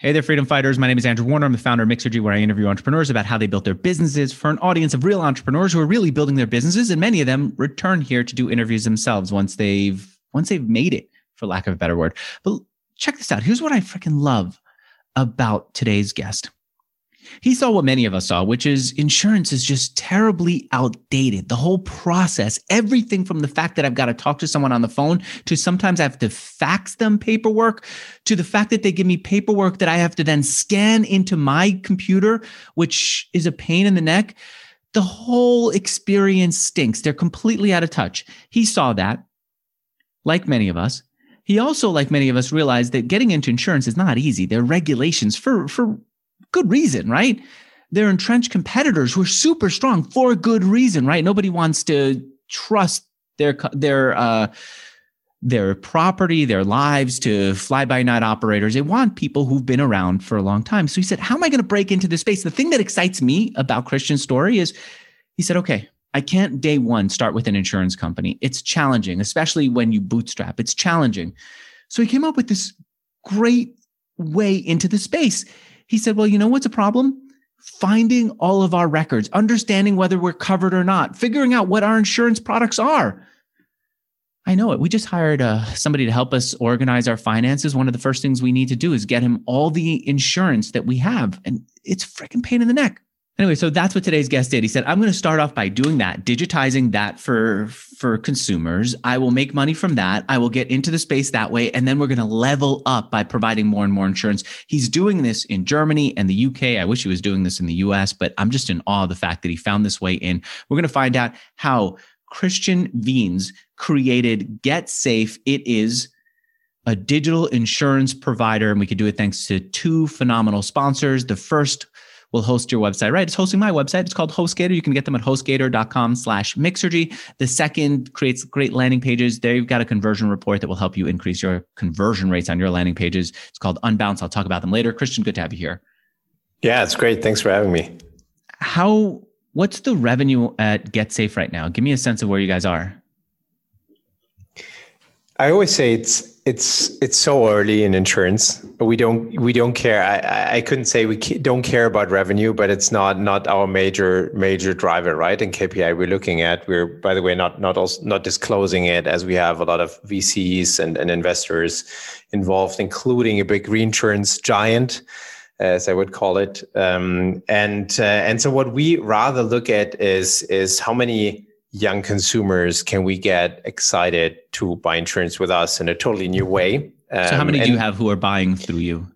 Hey there, freedom fighters. My name is Andrew Warner. I'm the founder of Mixergy, where I interview entrepreneurs about how they built their businesses for an audience of real entrepreneurs who are really building their businesses. And many of them return here to do interviews themselves once they've once they've made it, for lack of a better word. But check this out. Here's what I freaking love about today's guest. He saw what many of us saw, which is insurance is just terribly outdated. The whole process, everything from the fact that I've got to talk to someone on the phone to sometimes I have to fax them paperwork to the fact that they give me paperwork that I have to then scan into my computer, which is a pain in the neck. The whole experience stinks. They're completely out of touch. He saw that, like many of us. He also, like many of us, realized that getting into insurance is not easy. There are regulations for, for good reason, right? They're entrenched competitors who are super strong for good reason, right? Nobody wants to trust their their uh, their property, their lives to fly by night operators. They want people who've been around for a long time. So he said, How am I going to break into this space? The thing that excites me about Christian's story is he said, Okay, I can't day one start with an insurance company. It's challenging, especially when you bootstrap. It's challenging. So he came up with this great way into the space. He said, Well, you know what's a problem? Finding all of our records, understanding whether we're covered or not, figuring out what our insurance products are. I know it. We just hired uh, somebody to help us organize our finances. One of the first things we need to do is get him all the insurance that we have. And it's freaking pain in the neck. Anyway, so that's what today's guest did. He said, I'm going to start off by doing that, digitizing that for, for consumers. I will make money from that. I will get into the space that way. And then we're going to level up by providing more and more insurance. He's doing this in Germany and the UK. I wish he was doing this in the US, but I'm just in awe of the fact that he found this way in. We're going to find out how Christian Wiens created Get Safe. It is a digital insurance provider, and we could do it thanks to two phenomenal sponsors. The first will host your website, right? It's hosting my website. It's called HostGator. You can get them at hostgator.com slash Mixergy. The second creates great landing pages. There you've got a conversion report that will help you increase your conversion rates on your landing pages. It's called Unbounce. I'll talk about them later. Christian, good to have you here. Yeah, it's great. Thanks for having me. How, what's the revenue at GetSafe right now? Give me a sense of where you guys are. I always say it's it's it's so early in insurance. We don't we don't care. I I couldn't say we don't care about revenue, but it's not not our major major driver, right? And KPI we're looking at. We're by the way not not also not disclosing it as we have a lot of VCs and, and investors involved, including a big reinsurance giant as I would call it. Um, and uh, and so what we rather look at is is how many young consumers can we get excited to buy insurance with us in a totally new way? Um, so, how many um, do you have who are buying through you?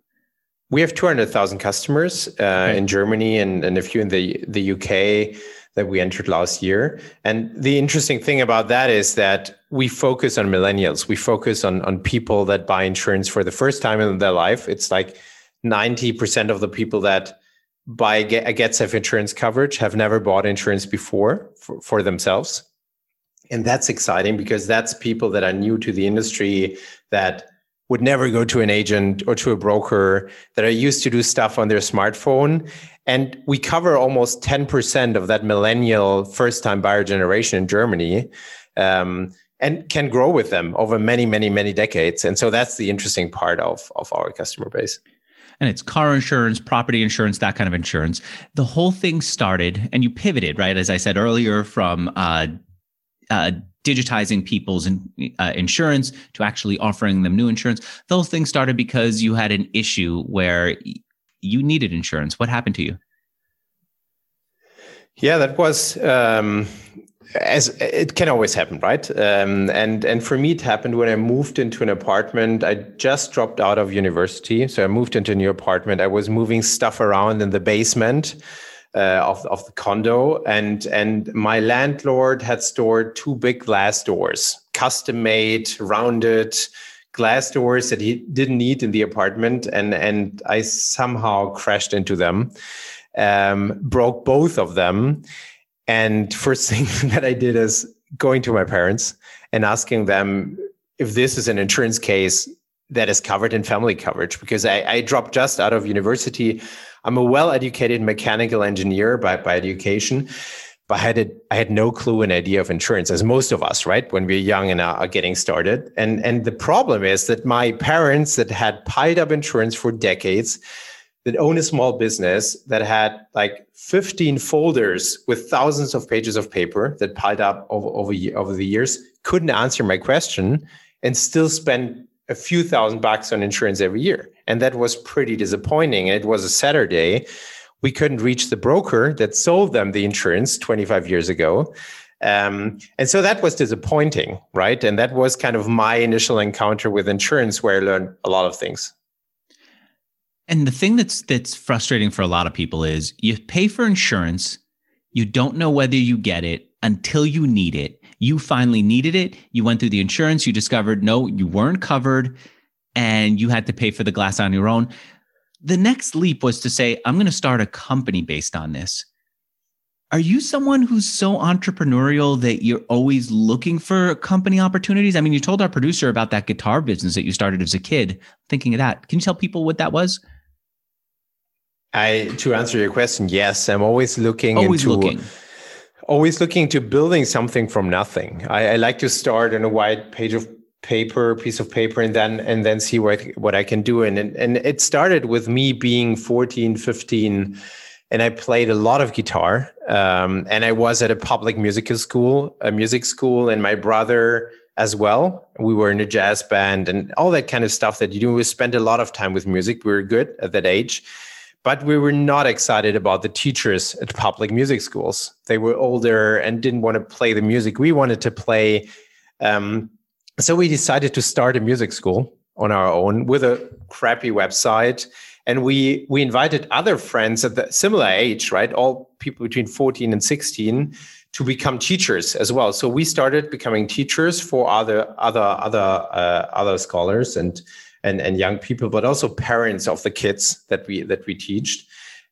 We have 200,000 customers uh, okay. in Germany and, and a few in the, the UK that we entered last year. And the interesting thing about that is that we focus on millennials. We focus on, on people that buy insurance for the first time in their life. It's like 90% of the people that buy a get safe insurance coverage have never bought insurance before for, for themselves. And that's exciting because that's people that are new to the industry that would never go to an agent or to a broker that are used to do stuff on their smartphone. And we cover almost 10% of that millennial first time buyer generation in germany um, and can grow with them over many many many decades. And so that's the interesting part of, of our customer base and it's car insurance, property insurance, that kind of insurance. The whole thing started, and you pivoted, right? As I said earlier, from uh, uh, digitizing people's in, uh, insurance to actually offering them new insurance. Those things started because you had an issue where you needed insurance. What happened to you? Yeah, that was um, as it can always happen, right? Um, and and for me, it happened when I moved into an apartment. I just dropped out of university, so I moved into a new apartment. I was moving stuff around in the basement uh, of of the condo, and and my landlord had stored two big glass doors, custom made, rounded glass doors that he didn't need in the apartment, and and I somehow crashed into them, um, broke both of them and first thing that I did is going to my parents and asking them if this is an insurance case that is covered in family coverage because I, I dropped just out of university. I'm a well educated mechanical engineer by, by education, but I had a, I had no clue and idea of insurance, as most of us, right? When we're young and are getting started. And and the problem is that my parents that had piled up insurance for decades, that own a small business that had like 15 folders with thousands of pages of paper that piled up over over, over the years, couldn't answer my question, and still spend a few thousand bucks on insurance every year. And that was pretty disappointing. It was a Saturday we couldn't reach the broker that sold them the insurance 25 years ago. Um, and so that was disappointing, right? And that was kind of my initial encounter with insurance where I learned a lot of things. And the thing that's that's frustrating for a lot of people is you pay for insurance, you don't know whether you get it until you need it. You finally needed it, you went through the insurance, you discovered no, you weren't covered and you had to pay for the glass on your own the next leap was to say, I'm going to start a company based on this. Are you someone who's so entrepreneurial that you're always looking for company opportunities? I mean, you told our producer about that guitar business that you started as a kid. Thinking of that, can you tell people what that was? I to answer your question, yes, I'm always looking always into looking. always looking to building something from nothing. I, I like to start on a white page of paper piece of paper and then and then see what what I can do. And and and it started with me being 14 15 and I played a lot of guitar. Um, and I was at a public musical school a music school and my brother as well. We were in a jazz band and all that kind of stuff that you do. We spent a lot of time with music. We were good at that age but we were not excited about the teachers at public music schools. They were older and didn't want to play the music we wanted to play. Um, so we decided to start a music school on our own with a crappy website. And we we invited other friends at the similar age right? All people between 14 and 16 to become teachers as well. So we started becoming teachers for other other other uh, other scholars and and and young people but also parents of the kids that we that we teach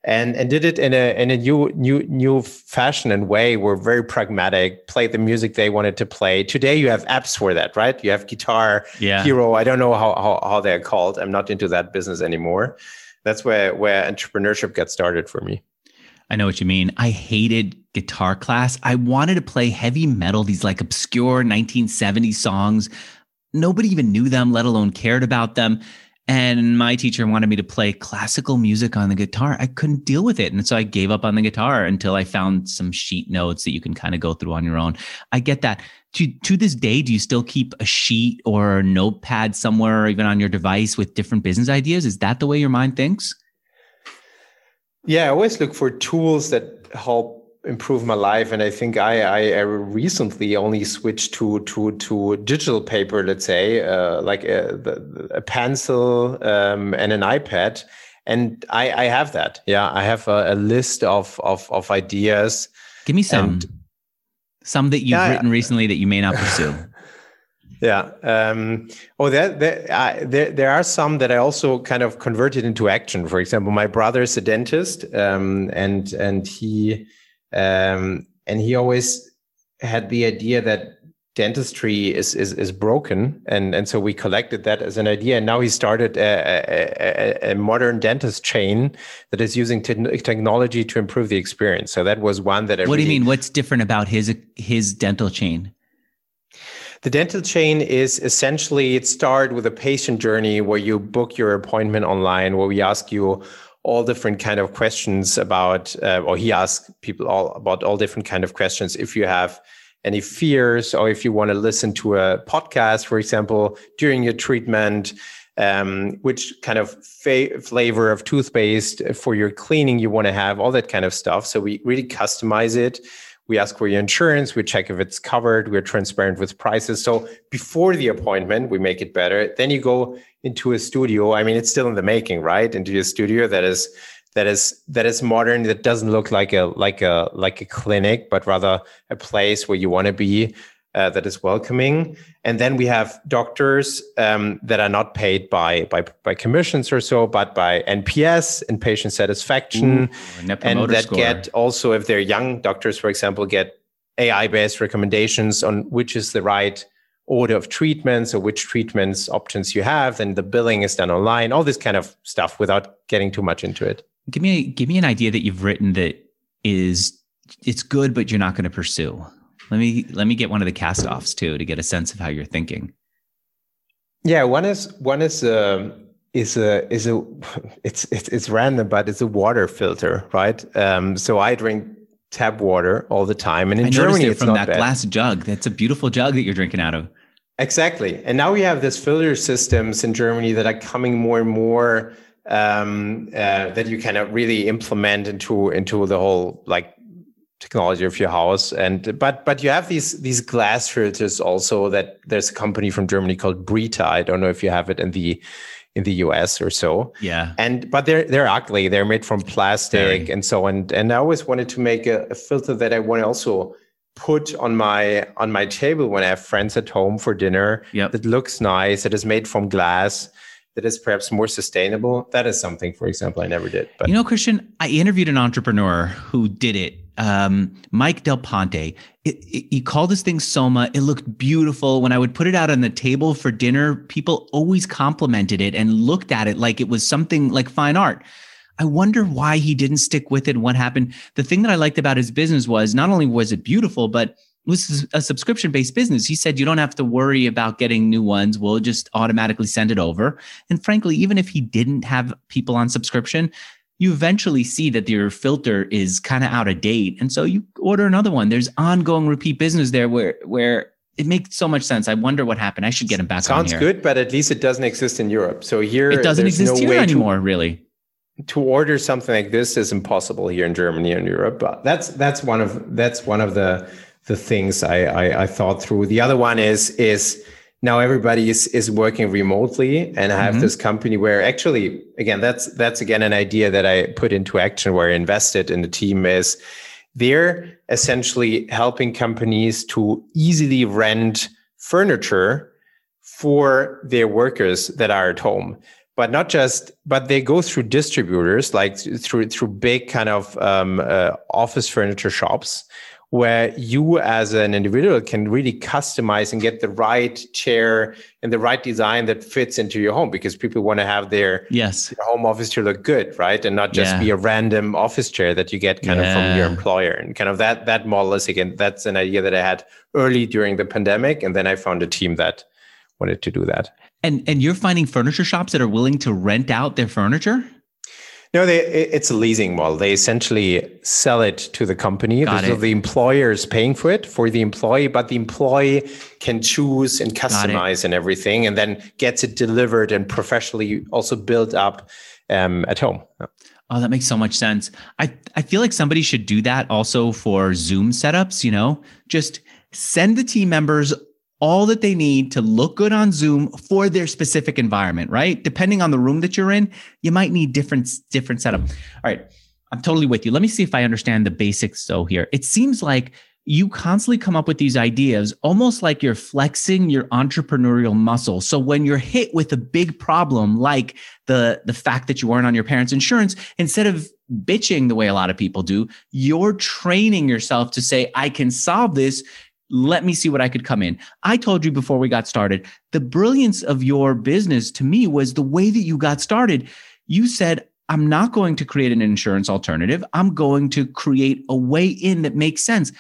and and did it in a in a new new new fashion and way. We're very pragmatic. Played the music they wanted to play. Today you have apps for that, right? You have Guitar yeah. Hero. I don't know how, how how they're called. I'm not into that business anymore. That's where where entrepreneurship got started for me. I know what you mean. I hated guitar class. I wanted to play heavy metal, these like obscure 1970s songs. Nobody even knew them, let alone cared about them. And my teacher wanted me to play classical music on the guitar. I couldn't deal with it. And so I gave up on the guitar until I found some sheet notes that you can kind of go through on your own. I get that. To, to this day, do you still keep a sheet or a notepad somewhere, or even on your device with different business ideas? Is that the way your mind thinks? Yeah, I always look for tools that help improve my life. And i think i i recently only switched to to to digital paper let's say uh, like a, a pencil um, and an ipad. And i i have that. Yeah i have a, a list of of of ideas. Give me some. And, some that you've yeah, written recently that you may not pursue. Yeah um, oh there there, uh, there there are some that i also kind of converted into action. For example my brother is a dentist um, and and he um, and he always had the idea that dentistry is, is is broken. And and so we collected that as an idea. And now he started a, a, a modern dentist chain that is using te- technology to improve the experience. So that was one that I what really, do you mean? What's different about his his dental chain? The dental chain is essentially it started with a patient journey where you book your appointment online where we ask you all different kind of questions about, uh, or he asks people all about all different kind of questions. If you have any fears, or if you want to listen to a podcast, for example, during your treatment, um, which kind of fa- flavor of toothpaste for your cleaning you want to have, all that kind of stuff. So we really customize it. We ask for your insurance. We check if it's covered. We're transparent with prices. So before the appointment, we make it better. Then you go into a studio. I mean, it's still in the making, right? Into a studio that is that is that is modern. That doesn't look like a like a like a clinic, but rather a place where you want to be. Uh, that is welcoming, and then we have doctors um, that are not paid by by by commissions or so, but by NPS and patient satisfaction, Ooh, and that score. get also if they're young doctors, for example, get AI based recommendations on which is the right order of treatments or which treatments options you have then the billing is done online all this kind of stuff without getting too much into it give me give me an idea that you've written that is it's good, but you're not going to pursue? Let me let me get one of the cast offs too to get a sense of how you're thinking. Yeah, one is one is uh, is a is a it's it's it's random, but it's a water filter, right? Um, so I drink tap water all the time, and in I Germany, it it's from that bad. glass jug. That's a beautiful jug that you're drinking out of. Exactly, and now we have this filter systems in Germany that are coming more and more um, uh, that you kind of really implement into into the whole like technology of your house and but but you have these these glass filters also that there's a company from germany called brita i don't know if you have it in the in the us or so Yeah. and but they're they're ugly they're made from plastic Very. and so on and i always wanted to make a, a filter that i want to also put on my on my table when i have friends at home for dinner Yep. that looks nice that is made from glass that is perhaps more sustainable that is something for example i never did but You know, Christian, I interviewed an entrepreneur who did it. Um, Mike Del Ponte. It, it- he called this thing Soma. It looked beautiful. When I would put it out on the table for dinner, people always complimented it and looked at it like it was something like fine art. I wonder why he didn't stick with it and what happened. The thing that I liked about his business was not only was it beautiful, but it was a subscription based business. He said, you don't have to worry about getting new ones. We'll just automatically send it over. And frankly, even if he didn't have people on subscription, you eventually see that your filter is kind of out of date. And so you order another one. There's ongoing repeat business there where, where it makes so much sense. I wonder what happened. I should get him back on sounds good but at least it doesn't exist in europe so here It doesn't exist no here way to- anymore, really. to order something like this is impossible here in Germany and Europe. But that's that's one of that's one of the the things I, I, I thought through. The other one is is now everybody is is working remotely, and I have Mhm. this company where actually again that's that's again an idea that I put into action where I invested in the team is they're essentially helping companies to easily rent furniture for their workers that are at home but not just but they go through distributors like through through big kind of um, uh, office furniture shops where you as an individual can really customize and get the right chair and the right design that fits into your home because people want to have their Yes. home office to look good right and not just Yeah. be a random office chair that you get kind of from your employer and kind of that that model is again that's an idea that i had early during the pandemic and then i found a team that wanted to do that And and you're finding furniture shops that are willing to rent out their furniture? No, they, it's a leasing model. They essentially sell it to the company. Got so it. the employer is paying for it for the employee, but the employee can choose and customize and everything, and then gets it delivered and professionally also built up um, at home. Oh, that makes so much sense. I, I feel like somebody should do that also for Zoom setups, you know, just send the team members all that they need to look good on Zoom for their specific environment, right? Depending on the room that you're in, you might need different different setup. All right. I'm totally with you. Let me see if I understand the basics so here. It seems like you constantly come up with these ideas almost like you're flexing your entrepreneurial muscle. So when you're hit with a big problem like the the fact that you weren't on your parents' insurance, instead of bitching the way a lot of people do, you're training yourself to say, I can solve this. Let me see what I could come in. I told you before we got started, the brilliance of your business to me was the way that you got started. You said, I'm not going to create an insurance alternative. I'm going to create a way in that makes sense.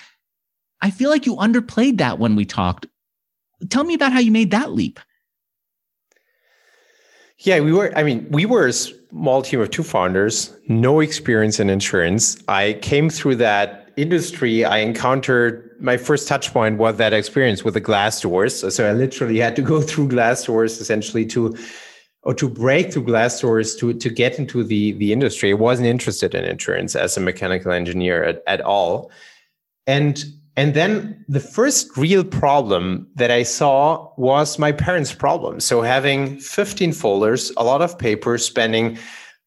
I feel like you underplayed that when we talked. Tell me about how you made that leap. Yeah, we were. I mean, we were a small team of two founders, no experience in insurance. I came through that industry. I encountered my first touch point was that experience with the glass doors. So I literally had to go through glass doors essentially to or to break through glass doors to to get into the the industry. I wasn't interested in insurance as a mechanical engineer at, at all. And and then the first real problem that I saw was my parents' problem. So having 15 folders, a lot of paper, spending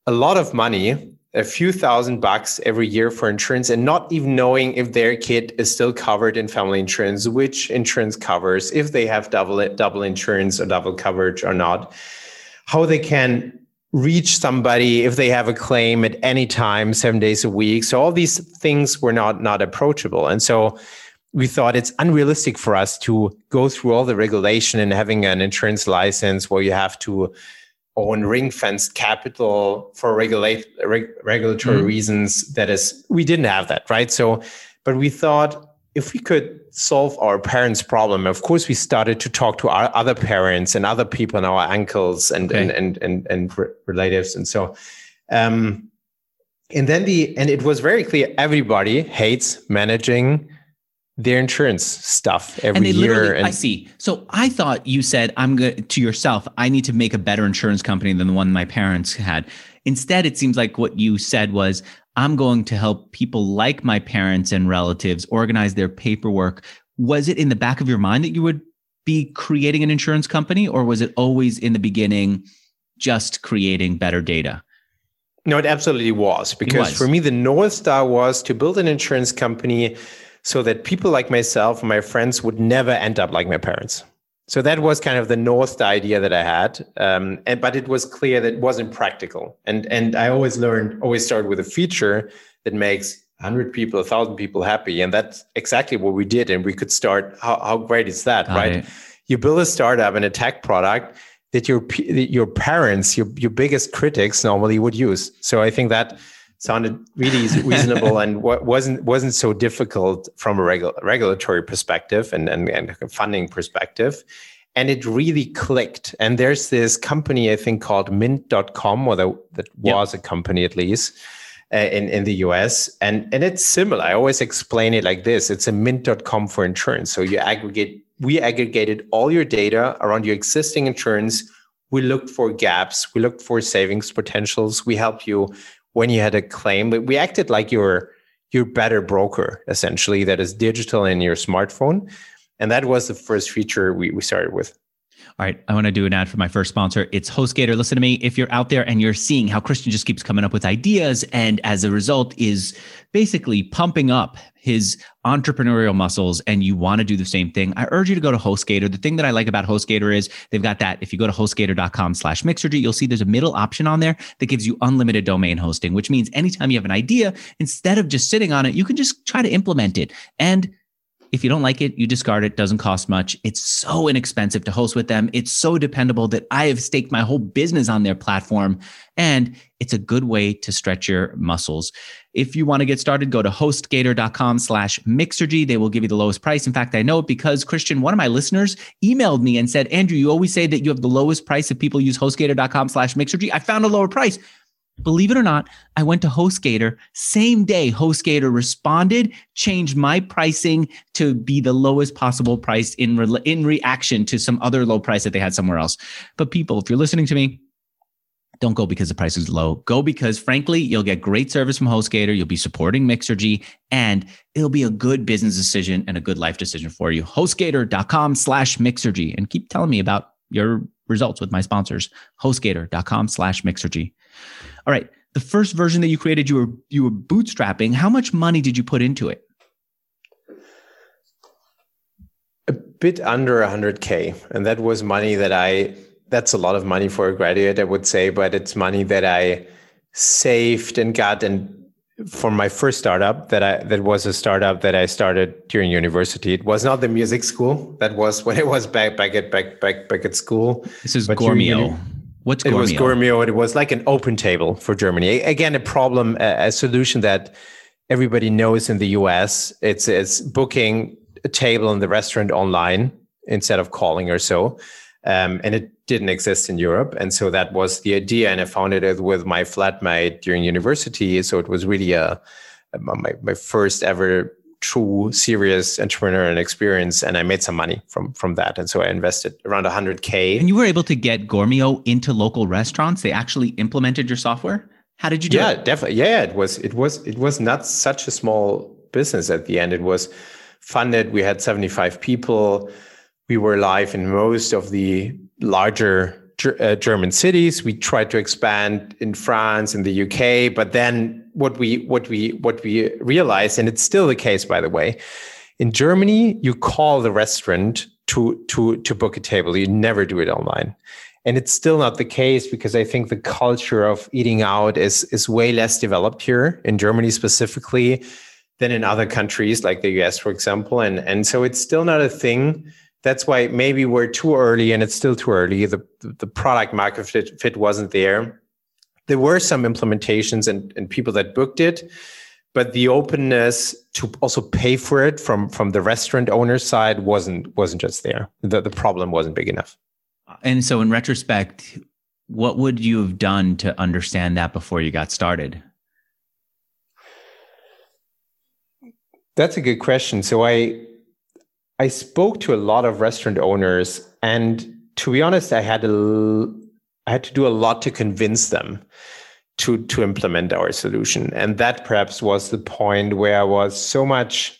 a lot of money, a few thousand bucks every year for insurance, and not even knowing if their kid is still covered in family insurance, which insurance covers, if they have double double insurance or double coverage or not, how they can reach somebody if they have a claim at any time, seven days a week. So all these things were not not approachable, and so we thought it's unrealistic for us to go through all the regulation and having an insurance license where you have to own ring fenced capital for regulate reg, regulatory Mhm. reasons. That is, we didn't have that, right? So but we thought if we could solve our parents' problem, of course, we started to talk to our other parents and other people and our uncles and okay. and, and and and relatives and so. Um, and then the and it was very clear everybody hates managing their insurance stuff every and they year. And I see. So I thought you said I'm good to yourself. I need to make a better insurance company than the one my parents had. Instead, it seems like what you said was I'm going to help people like my parents and relatives organize their paperwork. Was it in the back of your mind that you would be creating an insurance company, or was it always in the beginning just creating better data? No, it absolutely was. Because was. for me, the North Star was to build an insurance company so that people like myself and my friends would never end up like my parents. So that was kind of the north idea that I had, um, and but it was clear that it wasn't practical. And and I always learned, always start with a feature that makes hundred people, a thousand people happy, and that's exactly what we did. And we could start. How how great is that, right? You build a startup and a tech product that your your parents, your your biggest critics normally would use. So I think that sounded really reasonable and wasn't wasn't so difficult from a regu- regulatory perspective and, and, and funding perspective. And it really clicked. And there's this company i think called mint.com or the, that was yep. a company at least uh, in, in the us and, and it's similar. I always explain it like this. It's a mint.com for insurance. So you aggregate we aggregated all your data around your existing insurance. We looked for gaps. We looked for savings potentials. We help you when you had a claim. We acted like your your better broker essentially that is digital in your smartphone, and that was the first feature we, we started with. All right, I want to do an ad for my first sponsor. It's HostGator. Listen to me. If you're out there and you're seeing how Christian just keeps coming up with ideas and as a result is basically pumping up his entrepreneurial muscles and you want to do the same thing, I urge you to go to HostGator. The thing that I like about HostGator is they've got that. If you go to hostgator.com slash mixergy, you'll see there's a middle option on there that gives you unlimited domain hosting, which means anytime you have an idea, instead of just sitting on it, you can just try to implement it. And if you don't like it, you discard it. Doesn't cost much. It's so inexpensive to host with them. It's so dependable that I have staked my whole business on their platform. And it's a good way to stretch your muscles. If you want to get started, go to hostgator.com slash mixergy. They will give you the lowest price. In fact, I know it because Christian, one of my listeners emailed me and said, Andrew, you always say that you have the lowest price if people use hostgator.com slash mixergy. I found a lower price. Believe it or not, I went to HostGator. Same day, HostGator responded, changed my pricing to be the lowest possible price in re- in reaction to some other low price that they had somewhere else. But people, if you're listening to me, don't go because the price is low. Go because, frankly, you'll get great service from HostGator. You'll be supporting Mixergy, and it'll be a good business decision and a good life decision for you. HostGator.com slash Mixergy. And keep telling me about your results with my sponsors. HostGator.com slash Mixergy. All right. The first version that you created, you were you were bootstrapping. How much money did you put into it? A bit under 100k, and that was money that I. That's a lot of money for a graduate, I would say, but it's money that I saved and got and for my first startup that I that was a startup that I started during university. It was not the music school. That was when it was back back at back back back at school. This is Gourmio. What's? It was Gourmio. It was like an open table for Germany. Again, a problem, a, a solution that everybody knows in the US. It's it's booking a table in the restaurant online instead of calling or so. Um, and it didn't exist in Europe. And so that was the idea. And I founded it with my flatmate during university. So it was really a, my, my first ever true serious entrepreneurial experience and i made some money from from that. And so i invested around 100k and you were able to get gourmio into local restaurants? They actually implemented your software? How did you do yeah it? definitely. Yeah it was it was it was not such a small business at the end. It was funded. We had 75 people. We were live in most of the larger uh, German cities. We tried to expand in France, in the UK, but then what we what we what we realized, and it's still the case, by the way, in Germany, you call the restaurant to to to book a table. You never do it online. And it's still not the case because I think the culture of eating out is is way less developed here in Germany specifically than in other countries like the US, for example. And and so it's still not a thing that's why maybe we're too early and it's still too early. The, the product market fit, fit wasn't there. There were some implementations and, and people that booked it, but the openness to also pay for it from from the restaurant owner side wasn't wasn't just there. The the problem wasn't big enough. And so, in retrospect, what would you have done to understand that before you got started? That's a good question. So I I spoke to a lot of restaurant owners, and to be honest, I had had to do a lot to convince them to to implement our solution, and that perhaps was the point where I was so much.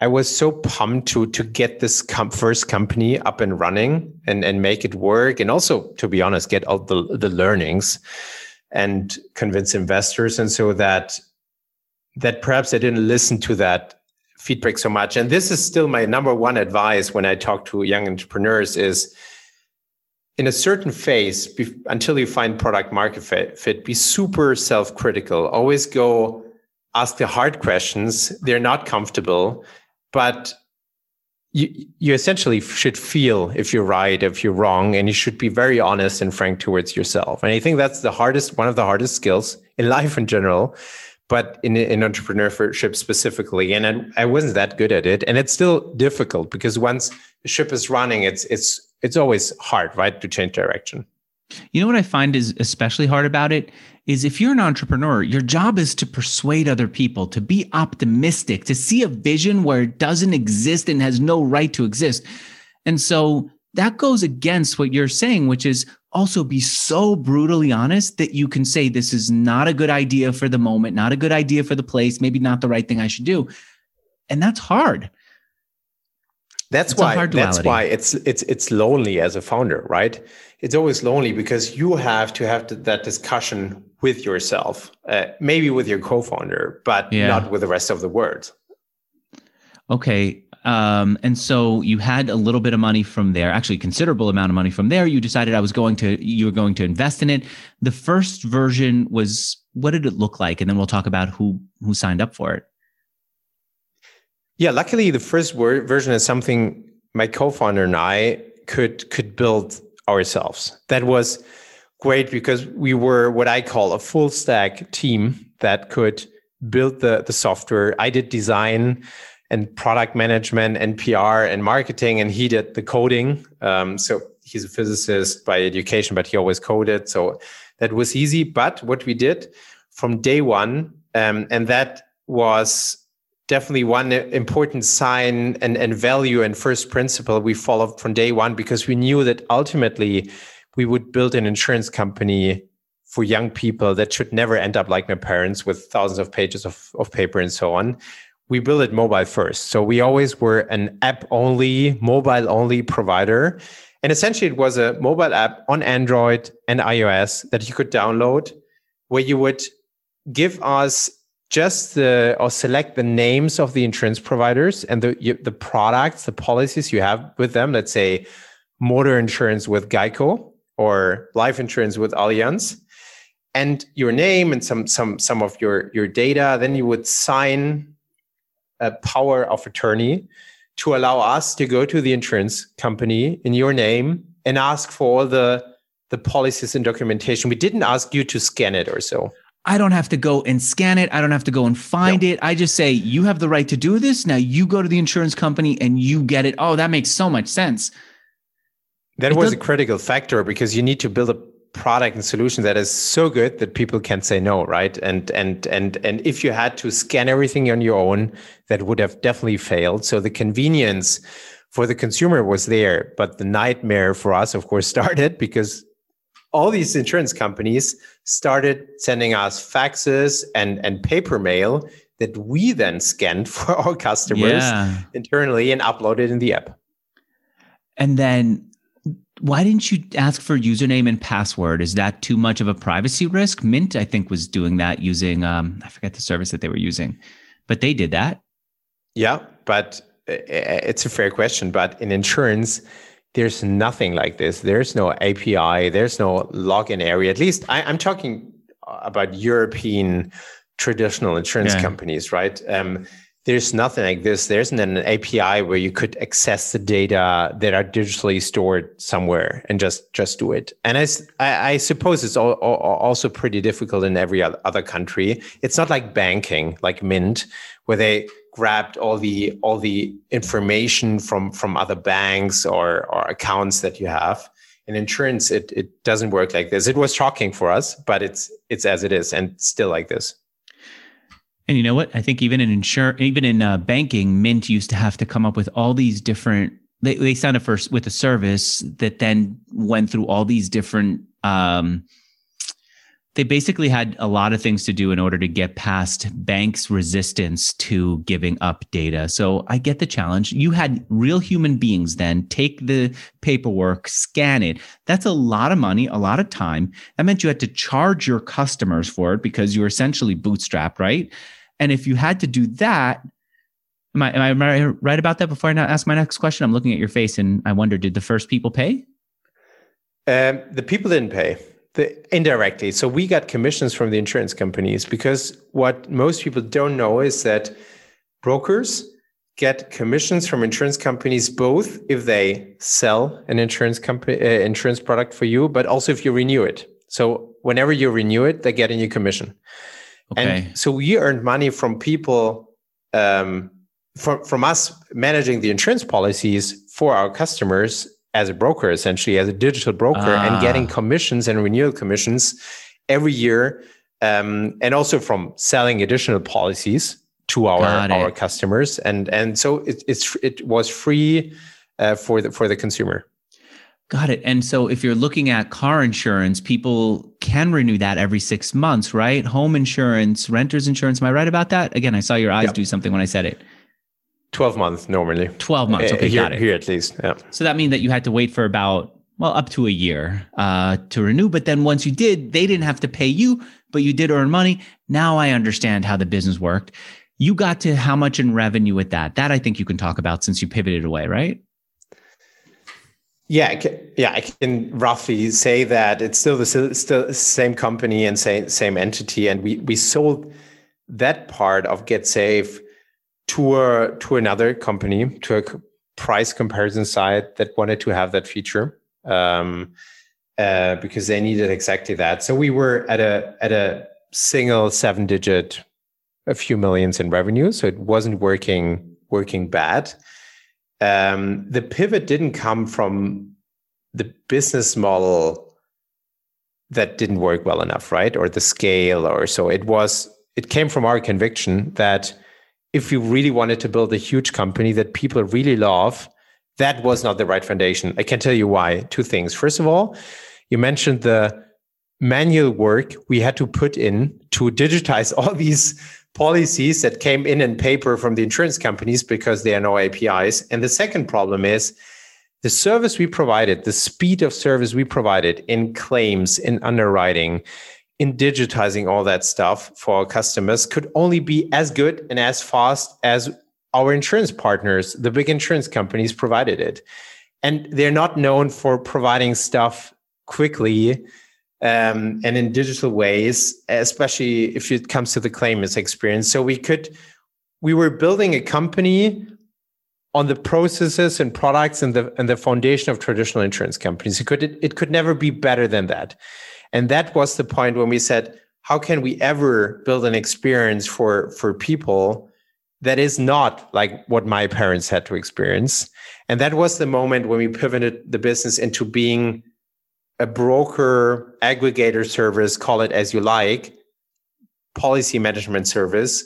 I was so pumped to to get this com- first company up and running and and make it work, and also to be honest, get all the the learnings and convince investors, and so that that perhaps I didn't listen to that feedback so much. And this is still my number one advice when I talk to young entrepreneurs is in a certain phase be, until you find product market fit, fit be super self-critical. Always go ask the hard questions. They're not comfortable, but you, you essentially should feel if you're right, if you're wrong, and you should be very honest and frank towards yourself. And I think that's the hardest, one of the hardest skills in life in general but in, in entrepreneurship specifically. And I, I wasn't that good at it. And it's still difficult because once the ship is running, it's, it's, it's always hard, right? To change direction. You know what I find is especially hard about it is if you're an entrepreneur, your job is to persuade other people, to be optimistic, to see a vision where it doesn't exist and has no right to exist. And so that goes against what you're saying, which is also be so brutally honest that you can say this is not a good idea for the moment, not a good idea for the place, maybe not the right thing I should do. And that's hard. That's it's why that's why it's it's it's lonely as a founder, right? It's always lonely because you have to have to, that discussion with yourself, uh, maybe with your co-founder, but yeah. not with the rest of the world. Okay, um, and so you had a little bit of money from there, actually considerable amount of money from there. You decided I was going to, you were going to invest in it. The first version was, what did it look like? And then we'll talk about who, who signed up for it. Yeah. Luckily the first word, version is something my co-founder and I could, could build ourselves. That was great because we were what I call a full stack team that could build the, the software. I did design, and product management and PR and marketing, and he did the coding. Um, so he's a physicist by education, but he always coded. So that was easy. But what we did from day one, um, and that was definitely one important sign and, and value and first principle we followed from day one because we knew that ultimately we would build an insurance company for young people that should never end up like my parents with thousands of pages of, of paper and so on we built it mobile first. So we always were an app only, mobile only provider. And essentially, it was a mobile app on Android and iOS that you could download where you would give us just the or select the names of the insurance providers and the you, the products, the policies you have with them. Let's say motor insurance with Geico or life insurance with Allianz, and your name and some some some of your your data. Then you would sign a power of attorney to allow us to go to the insurance company in your name and ask for all the the policies and documentation. We didn't ask you to scan it or so. I don't have to go and scan it. I don't have to go and find no. it. I just say, you have the right to do this. Now you go to the insurance company and you get it. Oh, that makes so much sense. That it was does- a critical factor because you need to build a product and solution that is so good that people can't say no right? And and and and if you had to scan everything on your own that would have definitely failed. So the convenience for the consumer was there but the nightmare for us of course started because all these insurance companies started sending us faxes and and paper mail that we then scanned for our customers yeah. internally and uploaded in the app. And then why didn't you ask for username and password? Is that too much of a privacy risk? Mint, I think, was doing that using, um, I forget the service that they were using, but they did that. Yeah, but uh, it's a fair question. But in insurance, there's nothing like this. There's no API, there's no login area. At least I, am talking about European traditional insurance yeah. companies, right? Um, there's nothing like this. There isn't an API where you could access the data that are digitally stored somewhere and just just do it. And I, I suppose it's all, all, also pretty difficult in every other country. It's not like banking, like Mint, where they grabbed all the all the information from from other banks or or accounts that you have. In insurance, it it doesn't work like this. It was shocking for us, but it's it's as it is, and still like this. And you know what? I think even in insurance, even in uh, banking, Mint used to have to come up with all these different. They they signed up first with a service that then went through all these different. Um, they basically had a lot of things to do in order to get past banks' resistance to giving up data. So I get the challenge. You had real human beings then take the paperwork, scan it. That's a lot of money, a lot of time. That meant you had to charge your customers for it because you were essentially bootstrapped, right? And if you had to do that, am I, am I right about that? Before I ask my next question, I'm looking at your face and I wonder, did the first people pay? Um, the people didn't pay the indirectly. So we got commissions from the insurance companies because what most people don't know is that brokers get commissions from insurance companies both if they sell an insurance company uh, insurance product for you, but also if you renew it. So whenever you renew it, they get a new commission. Okay. And so we earned money from people um, from from us managing the insurance policies for our customers as a broker, essentially as a digital broker, ah. and getting commissions and renewal commissions every year, um, and also from selling additional policies to our our customers, and and so it, it's it was free uh, for the for the consumer. Got it. And so if you're looking at car insurance, people can renew that every six months, right? Home insurance, renter's insurance. Am I right about that? Again, I saw your eyes yep. do something when I said it. 12 months normally. 12 months. Okay, here, got it. Here at least. Yeah. So that means that you had to wait for about, well, up to a year uh, to renew. But then once you did, they didn't have to pay you, but you did earn money. Now I understand how the business worked. You got to how much in revenue with that? That I think you can talk about since you pivoted away, right? Yeah, I can, yeah, I can roughly say that it's still the still same company and same same entity, and we we sold that part of GetSafe to a, to another company to a price comparison site that wanted to have that feature um, uh, because they needed exactly that. So we were at a at a single seven digit, a few millions in revenue. So it wasn't working working bad. Um, the pivot didn't come from the business model that didn't work well enough, right? Or the scale, or so it was. It came from our conviction that if you really wanted to build a huge company that people really love, that was not the right foundation. I can tell you why. Two things. First of all, you mentioned the manual work we had to put in to digitize all these policies that came in in paper from the insurance companies because there are no APIs. And the second problem is the service we provided, the speed of service we provided in claims, in underwriting, in digitizing all that stuff for our customers could only be as good and as fast as our insurance partners, the big insurance companies provided it. And they're not known for providing stuff quickly um, and in digital ways, especially if it comes to the claimants experience. So we could, we were building a company on the processes and products and the and the foundation of traditional insurance companies. It could it, it could never be better than that. And that was the point when we said, how can we ever build an experience for for people that is not like what my parents had to experience? And that was the moment when we pivoted the business into being a broker aggregator service, call it as you like, policy management service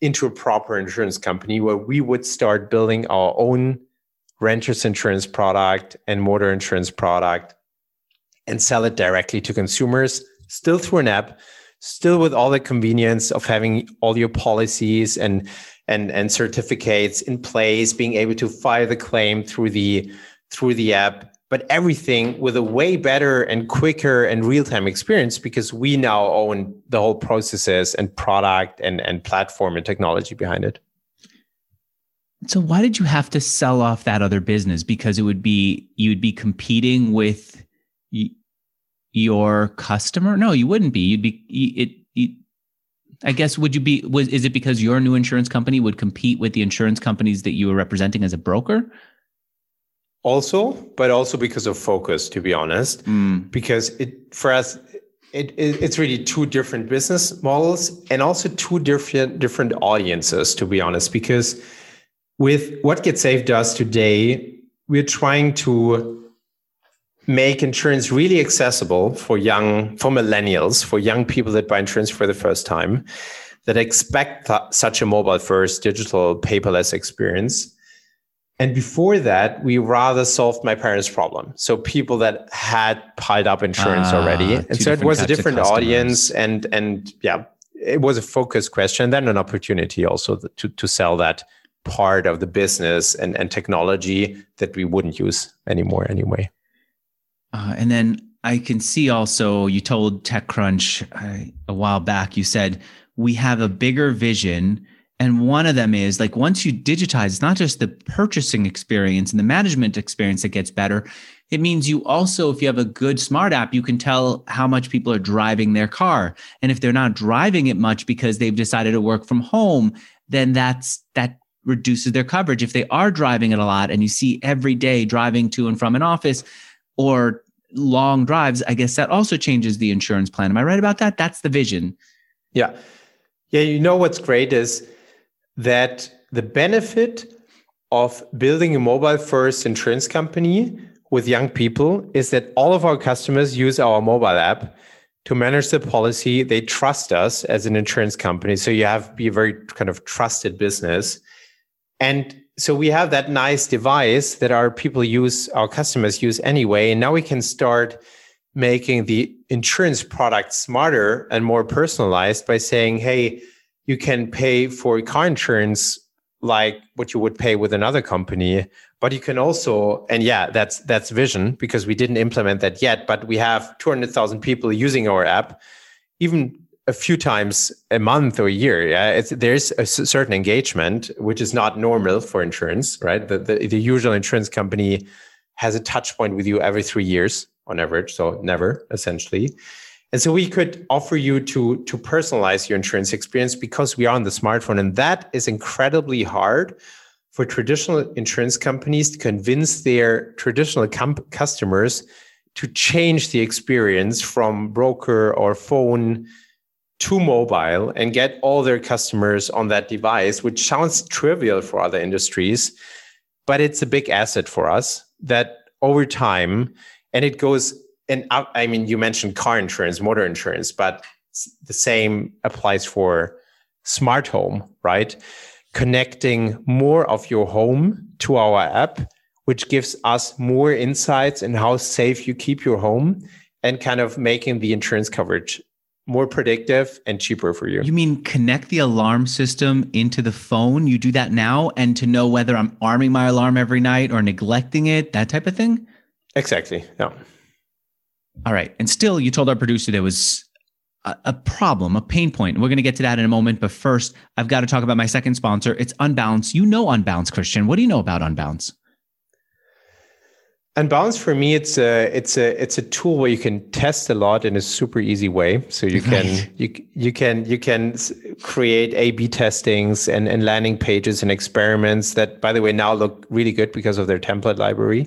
into a proper insurance company where we would start building our own renters insurance product and motor insurance product and sell it directly to consumers, still through an app, still with all the convenience of having all your policies and and and certificates in place, being able to file the claim through the through the app, but everything with a way better and quicker and real-time experience because we now own the whole processes and product and and platform and technology behind it. So why did you have to sell off that other business? Because it would be you'd be competing with your customer? No, you wouldn't be. You'd be it. it I guess would you be was is it because your new insurance company would compete with the insurance companies that you were representing as a broker? Also, but also because of focus, to be honest, mm. because it for us it, it, it's really two different business models and also two different different audiences to be honest because with what GetSafe does today we're trying to make insurance really accessible for young for millennials for young people that buy insurance for the first time that expect th- such a mobile first digital paperless experience and before that, we rather solved my parents' problem. So people that had piled up insurance ah, already. And so it was a different audience and and yeah, it was a focus question, then an opportunity also to, to sell that part of the business and, and technology that we wouldn't use anymore anyway. Uh, and then I can see also you told TechCrunch uh, a while back, you said, we have a bigger vision and one of them is like once you digitize, it's not just the purchasing experience and the management experience that gets better. It means you also, if you have a good smart app, you can tell how much people are driving their car. And if they're not driving it much because they've decided to work from home, then that's that reduces their coverage. If they are driving it a lot and you see every day driving to and from an office or long drives, I guess that also changes the insurance plan. Am I right about that? That's the vision. Yeah. Yeah. You know what's great is that the benefit of building a mobile first insurance company with young people is that all of our customers use our mobile app to manage the policy. They trust us as an insurance company. So you have to be a very kind of trusted business. And so we have that nice device that our people use, our customers use anyway. And now we can start making the insurance product smarter and more personalized by saying, hey, you can pay for car insurance like what you would pay with another company but you can also and yeah that's that's vision because we didn't implement that yet but we have 200,000 people using our app even a few times a month or a year yeah there's a certain engagement which is not normal for insurance right the, the, the usual insurance company has a touch point with you every 3 years on average so never essentially and so we could offer you to, to personalize your insurance experience because we are on the smartphone. And that is incredibly hard for traditional insurance companies to convince their traditional customers to change the experience from broker or phone to mobile and get all their customers on that device, which sounds trivial for other industries, but it's a big asset for us that over time, and it goes and I, mean, you mentioned car insurance, motor insurance, but the same applies for smart home, right? Connecting more of your home to our app, which gives us more insights in how safe you keep your home and kind of making the insurance coverage more predictive and cheaper for you. You mean connect the alarm system into the phone? You do that now and to know whether I'm arming my alarm every night or neglecting it, that type of thing? Exactly. Yeah. All right. And still, you told our producer there was a, a problem, a pain point. We're going to get to that in a moment. But first, I've got to talk about my second sponsor. It's Unbounce. You know Unbounce, Christian. What do you know about Unbounce? Unbounce for me, it's a it's a it's a tool where you can test a lot in a super easy way. So you can you you can you can create A/B testings and and landing pages and experiments that, by the way, now look really good because of their template library.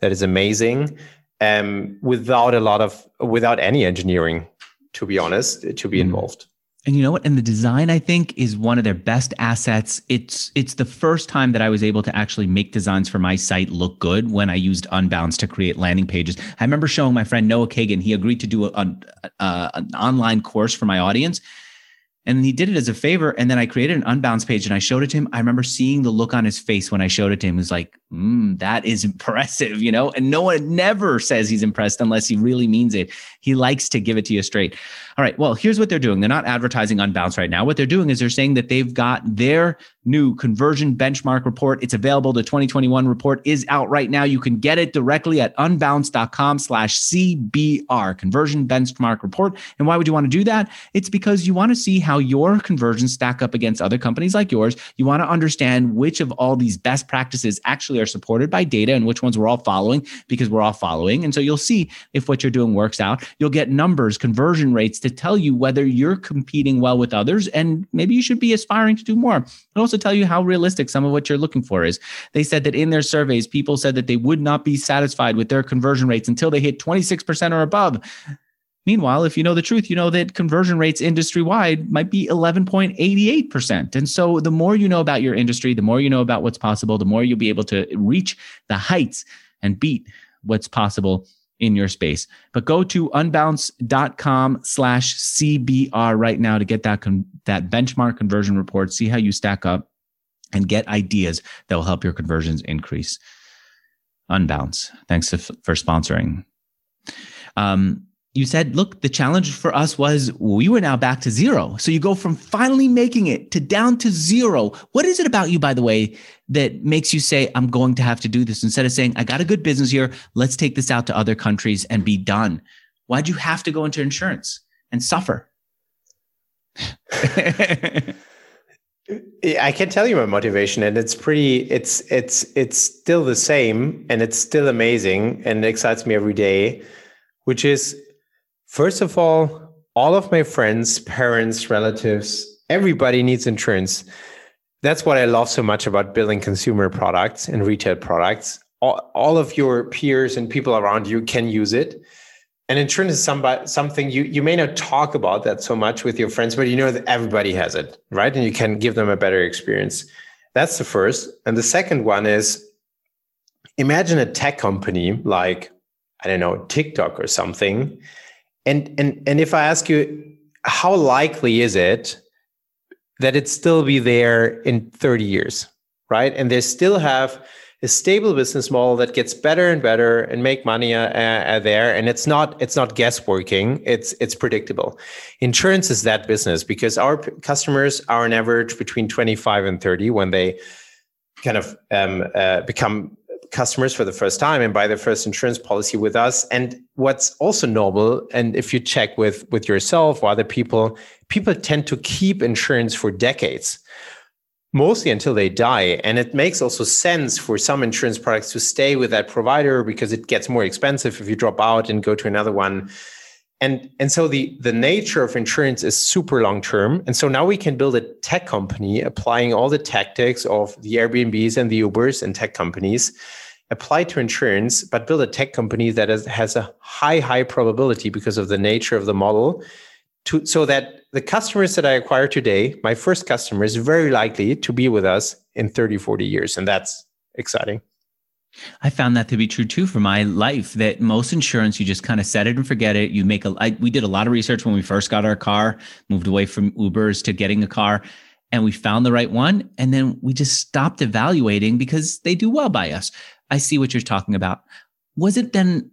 That is amazing um, without a lot of without any engineering to be honest to be mm. involved and you know what and the design i think is one of their best assets it's it's the first time that i was able to actually make designs for my site look good when i used unbounce to create landing pages i remember showing my friend noah kagan he agreed to do a, a, a, an online course for my audience and he did it as a favor. And then I created an unbounce page and I showed it to him. I remember seeing the look on his face when I showed it to him. It was like, mm, that is impressive, you know? And Noah never says he's impressed unless he really means it. He likes to give it to you straight. All right. Well, here's what they're doing. They're not advertising Unbounce right now. What they're doing is they're saying that they've got their new conversion benchmark report. It's available. The 2021 report is out right now. You can get it directly at unbounce.com slash CBR, conversion benchmark report. And why would you want to do that? It's because you want to see how your conversions stack up against other companies like yours. You want to understand which of all these best practices actually are they're supported by data and which ones we're all following because we're all following. And so you'll see if what you're doing works out. You'll get numbers, conversion rates to tell you whether you're competing well with others and maybe you should be aspiring to do more. It'll also tell you how realistic some of what you're looking for is. They said that in their surveys, people said that they would not be satisfied with their conversion rates until they hit 26% or above. Meanwhile, if you know the truth, you know that conversion rates industry wide might be 11.88%. And so the more you know about your industry, the more you know about what's possible, the more you'll be able to reach the heights and beat what's possible in your space. But go to unbounce.com slash CBR right now to get that, con- that benchmark conversion report, see how you stack up and get ideas that will help your conversions increase. Unbounce. Thanks for sponsoring. Um, you said, look, the challenge for us was we were now back to zero. So you go from finally making it to down to zero. What is it about you, by the way, that makes you say, I'm going to have to do this instead of saying, I got a good business here. Let's take this out to other countries and be done. Why'd you have to go into insurance and suffer? I can tell you my motivation, and it's pretty. It's it's it's still the same, and it's still amazing, and it excites me every day. Which is First of all, all of my friends, parents, relatives, everybody needs insurance. That's what I love so much about building consumer products and retail products. All, all of your peers and people around you can use it. And insurance is somebody, something you, you may not talk about that so much with your friends, but you know that everybody has it, right? And you can give them a better experience. That's the first. And the second one is imagine a tech company like, I don't know, TikTok or something and and and if I ask you, how likely is it that it still be there in 30 years, right? And they still have a stable business model that gets better and better and make money uh, uh, there. And it's not it's not guessworking. It's it's predictable. Insurance is that business because our customers are on average between 25 and 30 when they kind of um, uh, become customers for the first time and buy their first insurance policy with us. And what's also normal, and if you check with with yourself or other people, people tend to keep insurance for decades, mostly until they die. And it makes also sense for some insurance products to stay with that provider because it gets more expensive if you drop out and go to another one. And, and so the, the nature of insurance is super long term. And so now we can build a tech company applying all the tactics of the Airbnbs and the Ubers and tech companies apply to insurance, but build a tech company that is, has a high, high probability because of the nature of the model to, so that the customers that I acquire today, my first customer is very likely to be with us in 30, 40 years. And that's exciting. I found that to be true too for my life. That most insurance, you just kind of set it and forget it. You make a. I, we did a lot of research when we first got our car, moved away from Ubers to getting a car, and we found the right one. And then we just stopped evaluating because they do well by us. I see what you're talking about. Was it then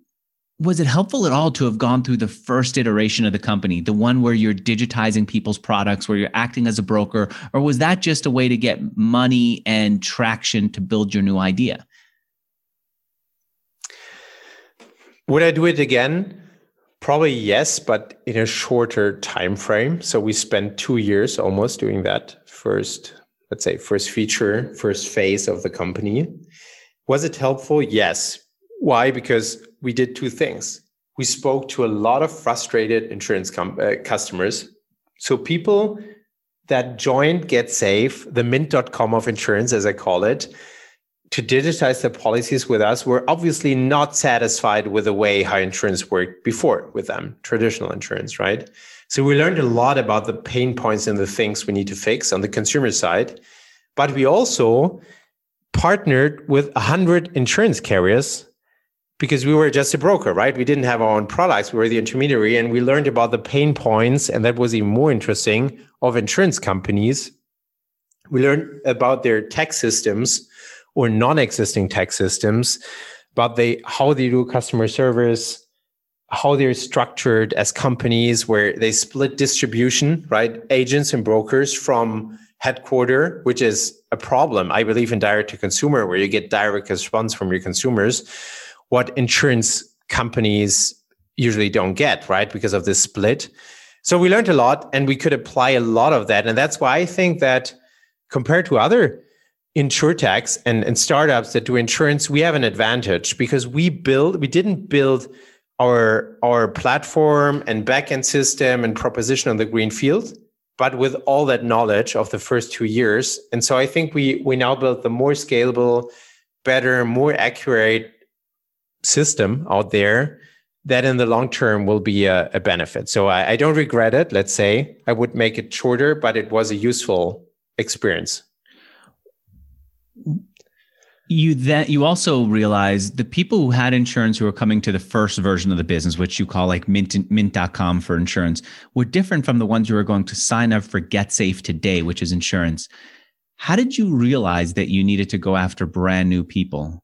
was it helpful at all to have gone through the first iteration of the company, the one where you're digitizing people's products, where you're acting as a broker, or was that just a way to get money and traction to build your new idea? Would I do it again? Probably yes, but in a shorter time frame. So we spent two years almost doing that first, let's say, first feature, first phase of the company. Was it helpful? Yes. Why? Because we did two things. We spoke to a lot of frustrated insurance com- uh, customers. So people that joined GetSafe, the mint.com of insurance, as I call it, to digitize their policies with us were obviously not satisfied with the way how insurance worked before with them, traditional insurance, right? So we learned a lot about the pain points and the things we need to fix on the consumer side. But we also partnered with 100 insurance carriers because we were just a broker, right? We didn't have our own products. We were the intermediary and we learned about the pain points. And that was even more interesting of insurance companies. We learned about their tech systems or non-existing tech systems, about they, how they do customer service, how they're structured as companies where they split distribution, right? Agents and brokers from headquarter, which is a problem. I believe in direct to consumer, where you get direct response from your consumers. What insurance companies usually don't get, right? Because of this split. So we learned a lot and we could apply a lot of that. And that's why I think that compared to other insurtechs and, and startups that do insurance, we have an advantage because we build, we didn't build our our platform and backend system and proposition on the green field, but with all that knowledge of the first two years. And so I think we we now built the more scalable, better, more accurate system out there that in the long term will be a, a benefit. So I, I don't regret it. Let's say I would make it shorter, but it was a useful experience you then you also realize the people who had insurance who were coming to the first version of the business which you call like mint mint.com for insurance were different from the ones who were going to sign up for GetSafe today which is insurance. How did you realize that you needed to go after brand new people?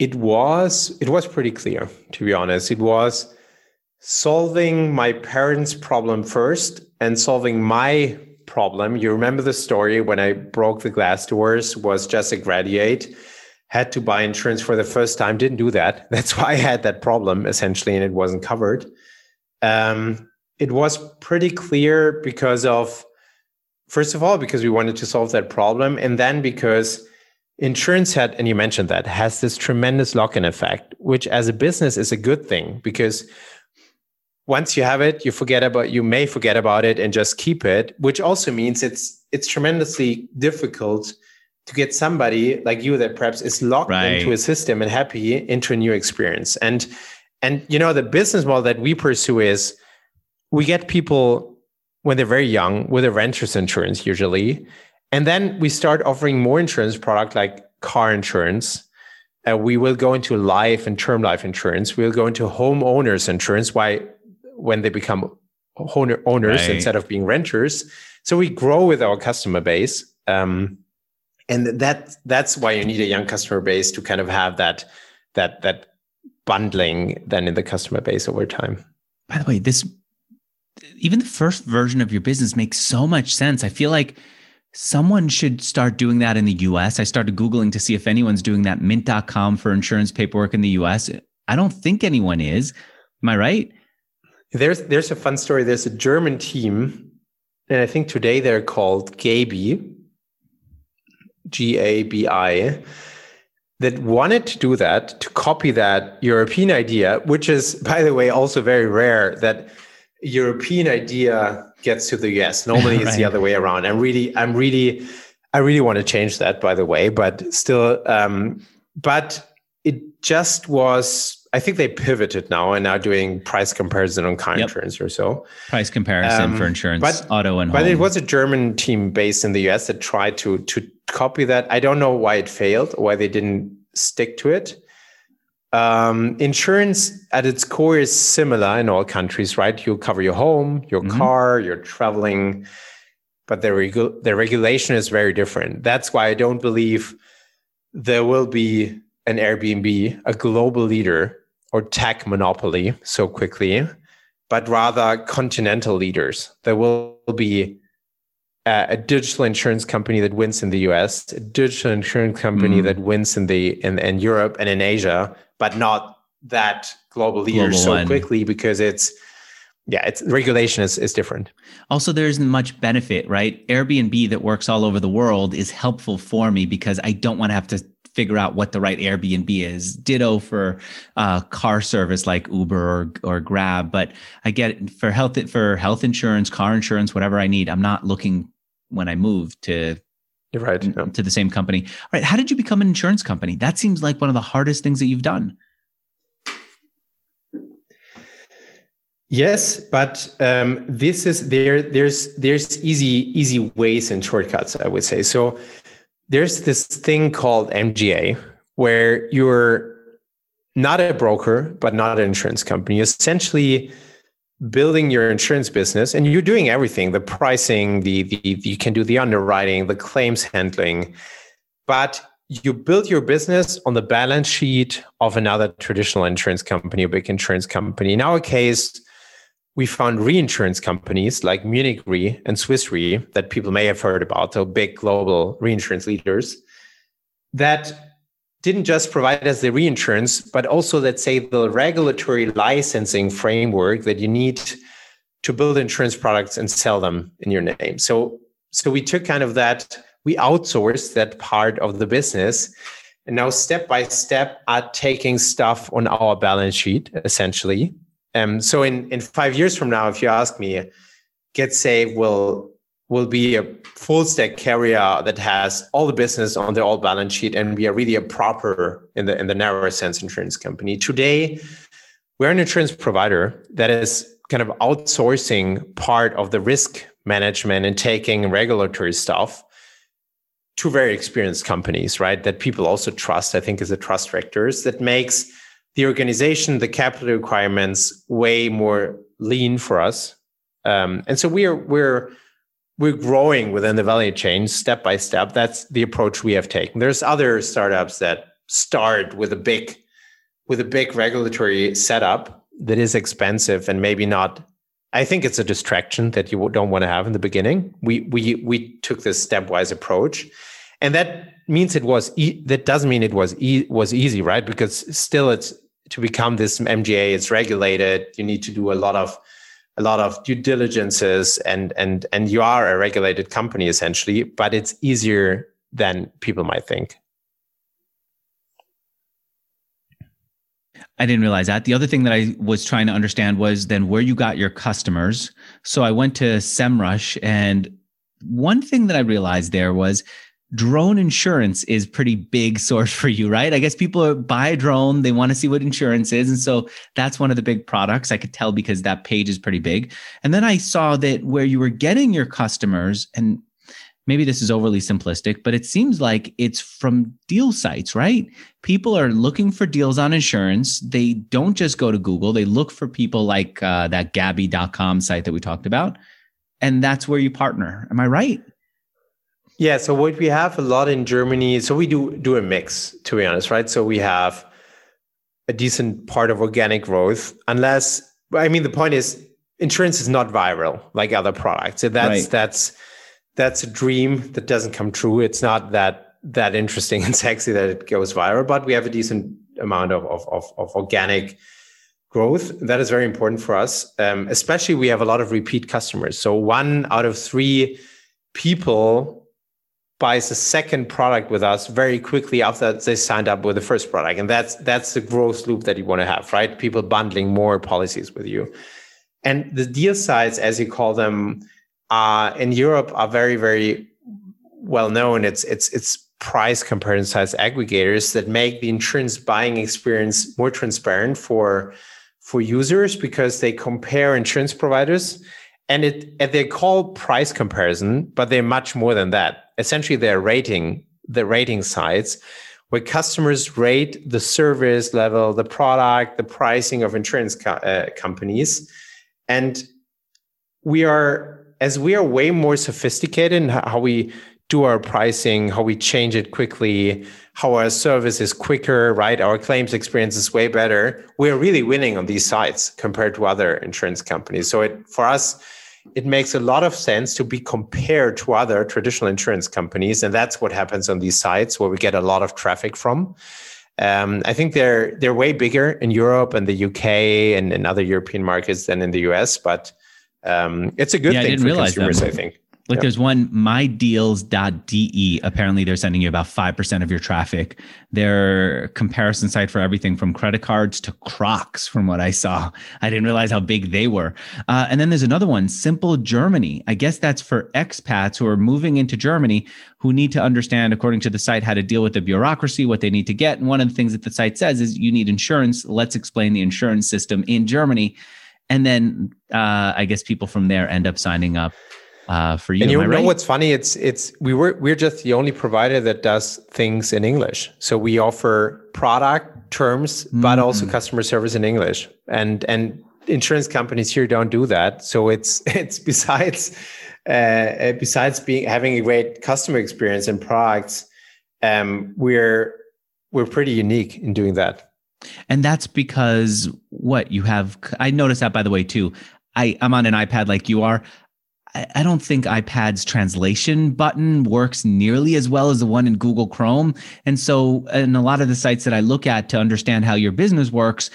It was it was pretty clear to be honest. It was solving my parents problem first and solving my problem. You remember the story when I broke the glass doors, was just a graduate, had to buy insurance for the first time, didn't do that. That's why I had that problem essentially, and it wasn't covered. Um, it was pretty clear because of, first of all, because we wanted to solve that problem, and then because insurance had, and you mentioned that, has this tremendous lock in effect, which as a business is a good thing because once you have it, you forget about you may forget about it and just keep it, which also means it's it's tremendously difficult to get somebody like you that perhaps is locked right. into a system and happy into a new experience. And and you know the business model that we pursue is we get people when they're very young with a renter's insurance usually, and then we start offering more insurance product like car insurance. Uh, we will go into life and term life insurance. We'll go into homeowners insurance. Why when they become owner, owners right. instead of being renters. So we grow with our customer base. Um, and that that's why you need a young customer base to kind of have that that that bundling then in the customer base over time. By the way, this even the first version of your business makes so much sense. I feel like someone should start doing that in the US. I started Googling to see if anyone's doing that mint.com for insurance paperwork in the US. I don't think anyone is. Am I right? There's there's a fun story. There's a German team, and I think today they're called Gabi, G A B I, that wanted to do that to copy that European idea, which is, by the way, also very rare that European idea gets to the US. Normally, right. it's the other way around. I'm really, I'm really, I really want to change that, by the way, but still, um, but it just was I think they pivoted now and now doing price comparison on car yep. insurance or so. Price comparison um, for insurance, but, auto and but home. it was a German team based in the US that tried to to copy that. I don't know why it failed, why they didn't stick to it. Um, insurance at its core is similar in all countries, right? You cover your home, your mm-hmm. car, you're traveling, but the regu- the regulation is very different. That's why I don't believe there will be an Airbnb, a global leader or tech monopoly so quickly, but rather continental leaders. There will be a, a digital insurance company that wins in the US, a digital insurance company mm. that wins in the in, in Europe and in Asia, but not that global leader global so one. quickly because it's yeah, it's regulation is, is different. Also, there isn't much benefit, right? Airbnb that works all over the world is helpful for me because I don't want to have to figure out what the right Airbnb is. Ditto for uh, car service like Uber or, or Grab. But I get for health for health insurance, car insurance, whatever I need. I'm not looking when I move to You're right yeah. to the same company. All right, how did you become an insurance company? That seems like one of the hardest things that you've done. Yes, but um, this is there. There's there's easy easy ways and shortcuts. I would say so there's this thing called MGA where you're not a broker, but not an insurance company. You're essentially building your insurance business and you're doing everything the pricing, the, the, you can do the underwriting, the claims handling, but you build your business on the balance sheet of another traditional insurance company, a big insurance company. In our case, we found reinsurance companies like Munich Re and Swiss Re that people may have heard about, so big global reinsurance leaders that didn't just provide us the reinsurance, but also, let's say, the regulatory licensing framework that you need to build insurance products and sell them in your name. So so we took kind of that, we outsourced that part of the business. And now step by step are taking stuff on our balance sheet, essentially. Um, so in, in five years from now, if you ask me, GetSafe will will be a full stack carrier that has all the business on the all balance sheet and we are really a proper in the in the narrower sense insurance company. Today, we're an insurance provider that is kind of outsourcing part of the risk management and taking regulatory stuff to very experienced companies, right? That people also trust, I think, as a trust factors that makes the organization, the capital requirements way more lean for us. Um, and so we're we're we're growing within the value chain step by step. That's the approach we have taken. There's other startups that start with a big with a big regulatory setup that is expensive and maybe not I think it's a distraction that you don't want to have in the beginning. We we we took this stepwise approach, and that means it was e- that doesn't mean it was e- was easy, right? Because still, it's to become this MGA. It's regulated. You need to do a lot of a lot of due diligences, and and and you are a regulated company essentially. But it's easier than people might think. I didn't realize that. The other thing that I was trying to understand was then where you got your customers. So I went to SEMrush, and one thing that I realized there was drone insurance is pretty big source for you, right? I guess people buy a drone, they want to see what insurance is. And so that's one of the big products. I could tell because that page is pretty big. And then I saw that where you were getting your customers, and maybe this is overly simplistic, but it seems like it's from deal sites, right? People are looking for deals on insurance. They don't just go to Google, they look for people like uh, that Gabi.com site that we talked about. And that's where you partner. Am I right? Yeah. So what we have a lot in Germany, so we do do a mix, to be honest, right? So we have a decent part of organic growth, unless I mean the point is insurance is not viral like other products. So that's right. that's that's a dream that doesn't come true. It's not that that interesting and sexy that it goes viral, but we have a decent amount of of, of, of organic growth. That is very important for us. Um, especially, we have a lot of repeat customers. So one out of three people buys a second product with us very quickly after they signed up with the first product, and that's that's the growth loop that you want to have, right? People bundling more policies with you, and the deal sites, as you call them uh, in Europe are very, very well known. It's it's it's price comparison sites aggregators that make the insurance buying experience more transparent for for users because they compare insurance providers and it and they call price comparison, but they're much more than that. Essentially, they're rating the rating sites where customers rate the service level, the product, the pricing of insurance co- uh, companies, and we are as we are way more sophisticated in how we do our pricing, how we change it quickly, how our service is quicker, right? Our claims experience is way better. We're really winning on these sites compared to other insurance companies. So it for us, it makes a lot of sense to be compared to other traditional insurance companies, and that's what happens on these sites where we get a lot of traffic from. Um, I think they're they're way bigger in Europe and the UK and in other European markets than in the US, but um, it's a good yeah, thing for consumers, that. I think. Like there's one mydealz.de. Apparently they're sending you about 5% of your traffic. Their comparison site for everything from credit cards to Crocs, from what I saw. I didn't realize how big they were. Uh, and then there's another one, Simple Germany. I guess that's for expats who are moving into Germany who need to understand, according to the site, how to deal with the bureaucracy, what they need to get. And one of the things that the site says is you need insurance. Let's explain the insurance system in Germany and then uh, I guess people from there end up signing up uh, for you. And you know right? what's funny? It's it's we were we're just the only provider that does things in English. So we offer product terms, mm-hmm. but also customer service in English. And and insurance companies here don't do that. So it's it's besides uh, besides being having a great customer experience and products, um, we're we're pretty unique in doing that. And that's because what you have, I noticed that by the way, too. I, I'm on an iPad like you are. I, don't think iPad's translation button works nearly as well as the one in Google Chrome. And so, in a lot of the sites that I look at to understand how your business works,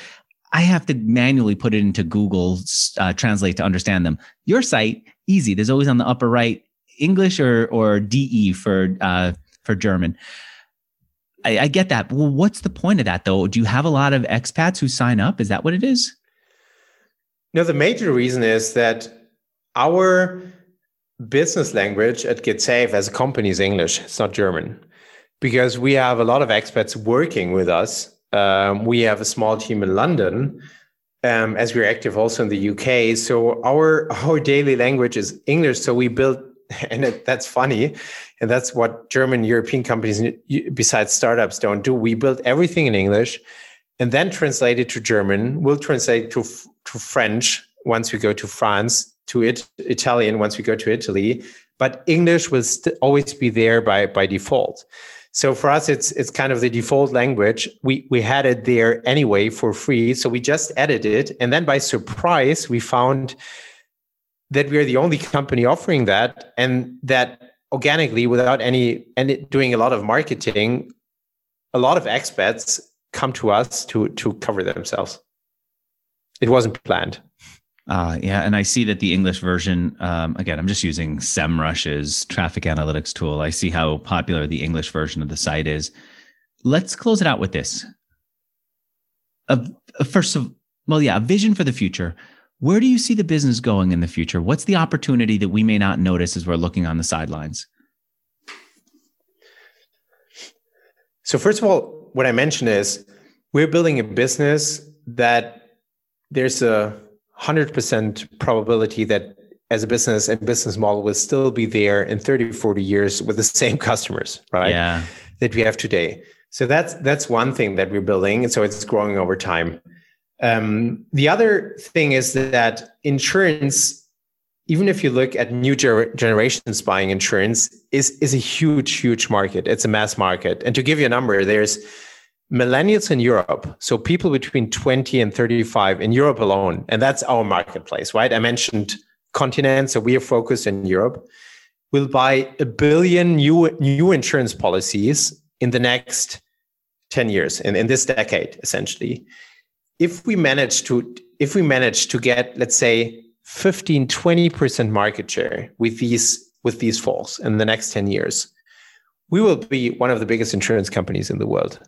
I have to manually put it into Google uh, Translate to understand them. Your site, easy. There's always on the upper right English or or DE for uh, for German. I, I get that. Well, what's the point of that though? Do you have a lot of expats who sign up? Is that what it is? No, the major reason is that our business language at GetSafe as a company is English. It's not German because we have a lot of expats working with us. Um, we have a small team in London, um, as we're active also in the UK. So our our daily language is English. So we built, and it, that's funny, and that's what German European companies, besides startups, don't do. We build everything in English, and then translate it to German. We'll translate to to French once we go to France, to it, Italian once we go to Italy, but English will st- always be there by by default. So for us, it's it's kind of the default language. We we had it there anyway for free, so we just added it, and then by surprise, we found that we are the only company offering that, and that organically, without any and doing a lot of marketing, a lot of expats come to us to to cover themselves. It wasn't planned. Uh, yeah, and I see that the English version, um, again, I'm just using SEMrush's traffic analytics tool. I see how popular the English version of the site is. Let's close it out with this. A, a first of, well, yeah, a vision for the future. Where do you see the business going in the future? What's the opportunity that we may not notice as we're looking on the sidelines? So, first of all, what I mentioned is we're building a business that there's a 100% probability that as a business and business model will still be there in 30 40 years with the same customers right yeah. that we have today. So that's that's one thing that we're building and so it's growing over time. Um, the other thing is that insurance even if you look at new ger- generations buying insurance is is a huge huge market. It's a mass market. And to give you a number there's millennials in Europe, so people between 20 and 35 in Europe alone, and that's our marketplace, right? I mentioned continents, so we are focused in Europe, will buy a billion new new insurance policies in the next 10 years, in, in this decade, essentially. If we manage to if we manage to get, let's say, 15, 20% market share with these with these falls in the next 10 years, we will be one of the biggest insurance companies in the world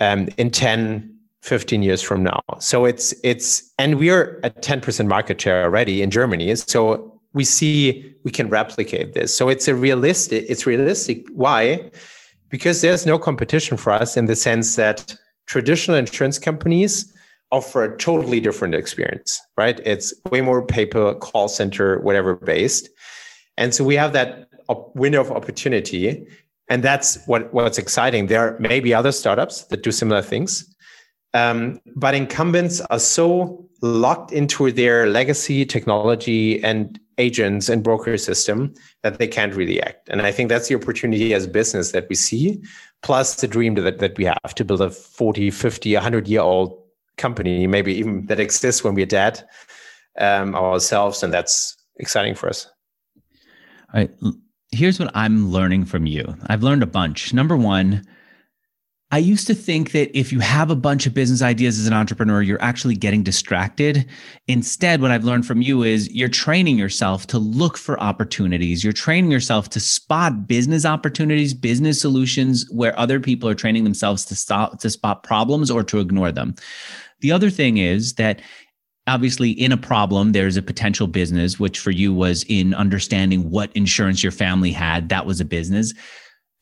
um, in 10, 15 years from now. So it's it's and we're at 10% market share already in Germany. So we see we can replicate this. So it's a realistic, it's realistic. Why? Because there's no competition for us in the sense that traditional insurance companies offer a totally different experience, right? It's way more paper, call center, whatever based. And so we have that window of opportunity and that's what what's exciting. There may be other startups that do similar things, um, but incumbents are so locked into their legacy technology and agents and broker system that they can't really act. And I think that's the opportunity as a business that we see, plus the dream that, that we have to build a 40, 50, 100 year old company, maybe even that exists when we're dead um, ourselves. And that's exciting for us. Right here's what I'm learning from you. I've learned a bunch. Number one, I used to think that if you have a bunch of business ideas as an entrepreneur, you're actually getting distracted. Instead, what I've learned from you is you're training yourself to look for opportunities. You're training yourself to spot business opportunities, business solutions where other people are training themselves to stop to spot problems or to ignore them. The other thing is that obviously in a problem there's a potential business which for you was in understanding what insurance your family had that was a business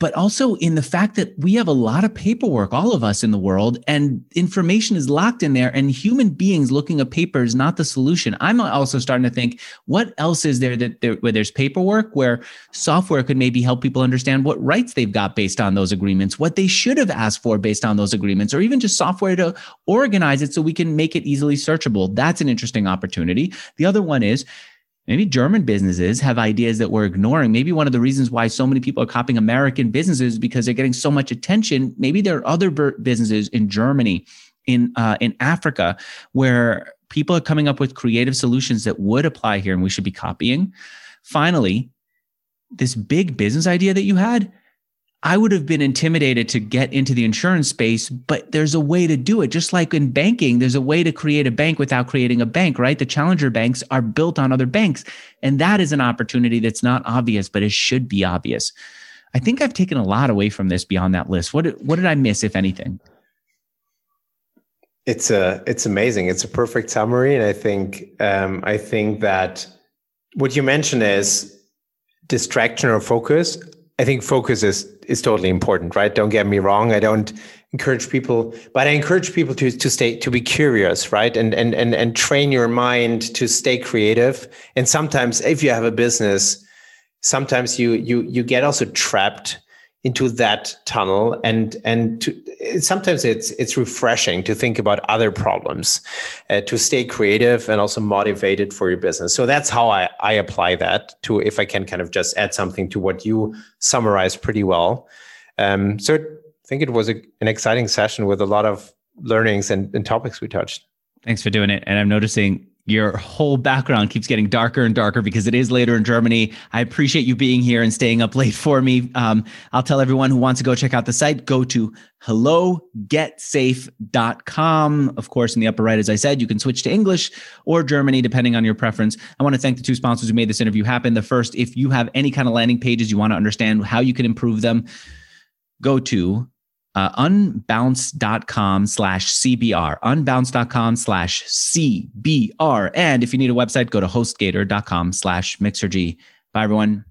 but also in the fact that we have a lot of paperwork, all of us in the world, and information is locked in there. And human beings looking at paper is not the solution. I'm also starting to think, what else is there that there, where there's paperwork, where software could maybe help people understand what rights they've got based on those agreements, what they should have asked for based on those agreements, or even just software to organize it so we can make it easily searchable. That's an interesting opportunity. The other one is maybe German businesses have ideas that we're ignoring. Maybe one of the reasons why so many people are copying American businesses because they're getting so much attention. Maybe there are other businesses in Germany, in uh, in Africa, where people are coming up with creative solutions that would apply here, and we should be copying. Finally, this big business idea that you had. I would have been intimidated to get into the insurance space, but there's a way to do it. Just like in banking, there's a way to create a bank without creating a bank, right? The challenger banks are built on other banks. And that is an opportunity that's not obvious, but it should be obvious. I think I've taken a lot away from this beyond that list. What, what did I miss, if anything? It's a it's amazing. It's a perfect summary, and I think um, I think that what you mentioned is distraction or focus. I think focus is is totally important, right? Don't get me wrong. I don't encourage people, but I encourage people to to stay to be curious, right? And and and and train your mind to stay creative. And sometimes, if you have a business, sometimes you you you get also trapped into that tunnel. And and to, sometimes it's it's refreshing to think about other problems uh, to stay creative and also motivated for your business. So that's how I, I apply that to if i can kind of just add something to what you summarized pretty well. Um, so i think it was a, an exciting session with a lot of learnings and, and topics we touched. Thanks for doing it. And i'm noticing your whole background keeps getting darker and darker because it is later in Germany. I appreciate you being here and staying up late for me. Um, I'll tell everyone who wants to go check out the site, go to hellogetsafe.com. Of course, in the upper right, as I said, you can switch to English or Germany, depending on your preference. I want to thank the two sponsors who made this interview happen. The first, if you have any kind of landing pages, you want to understand how you can improve them, go to uh, unbounce.com slash CBR, unbounce.com slash CBR. And if you need a website, go to hostgator.com slash mixergy. Bye, everyone.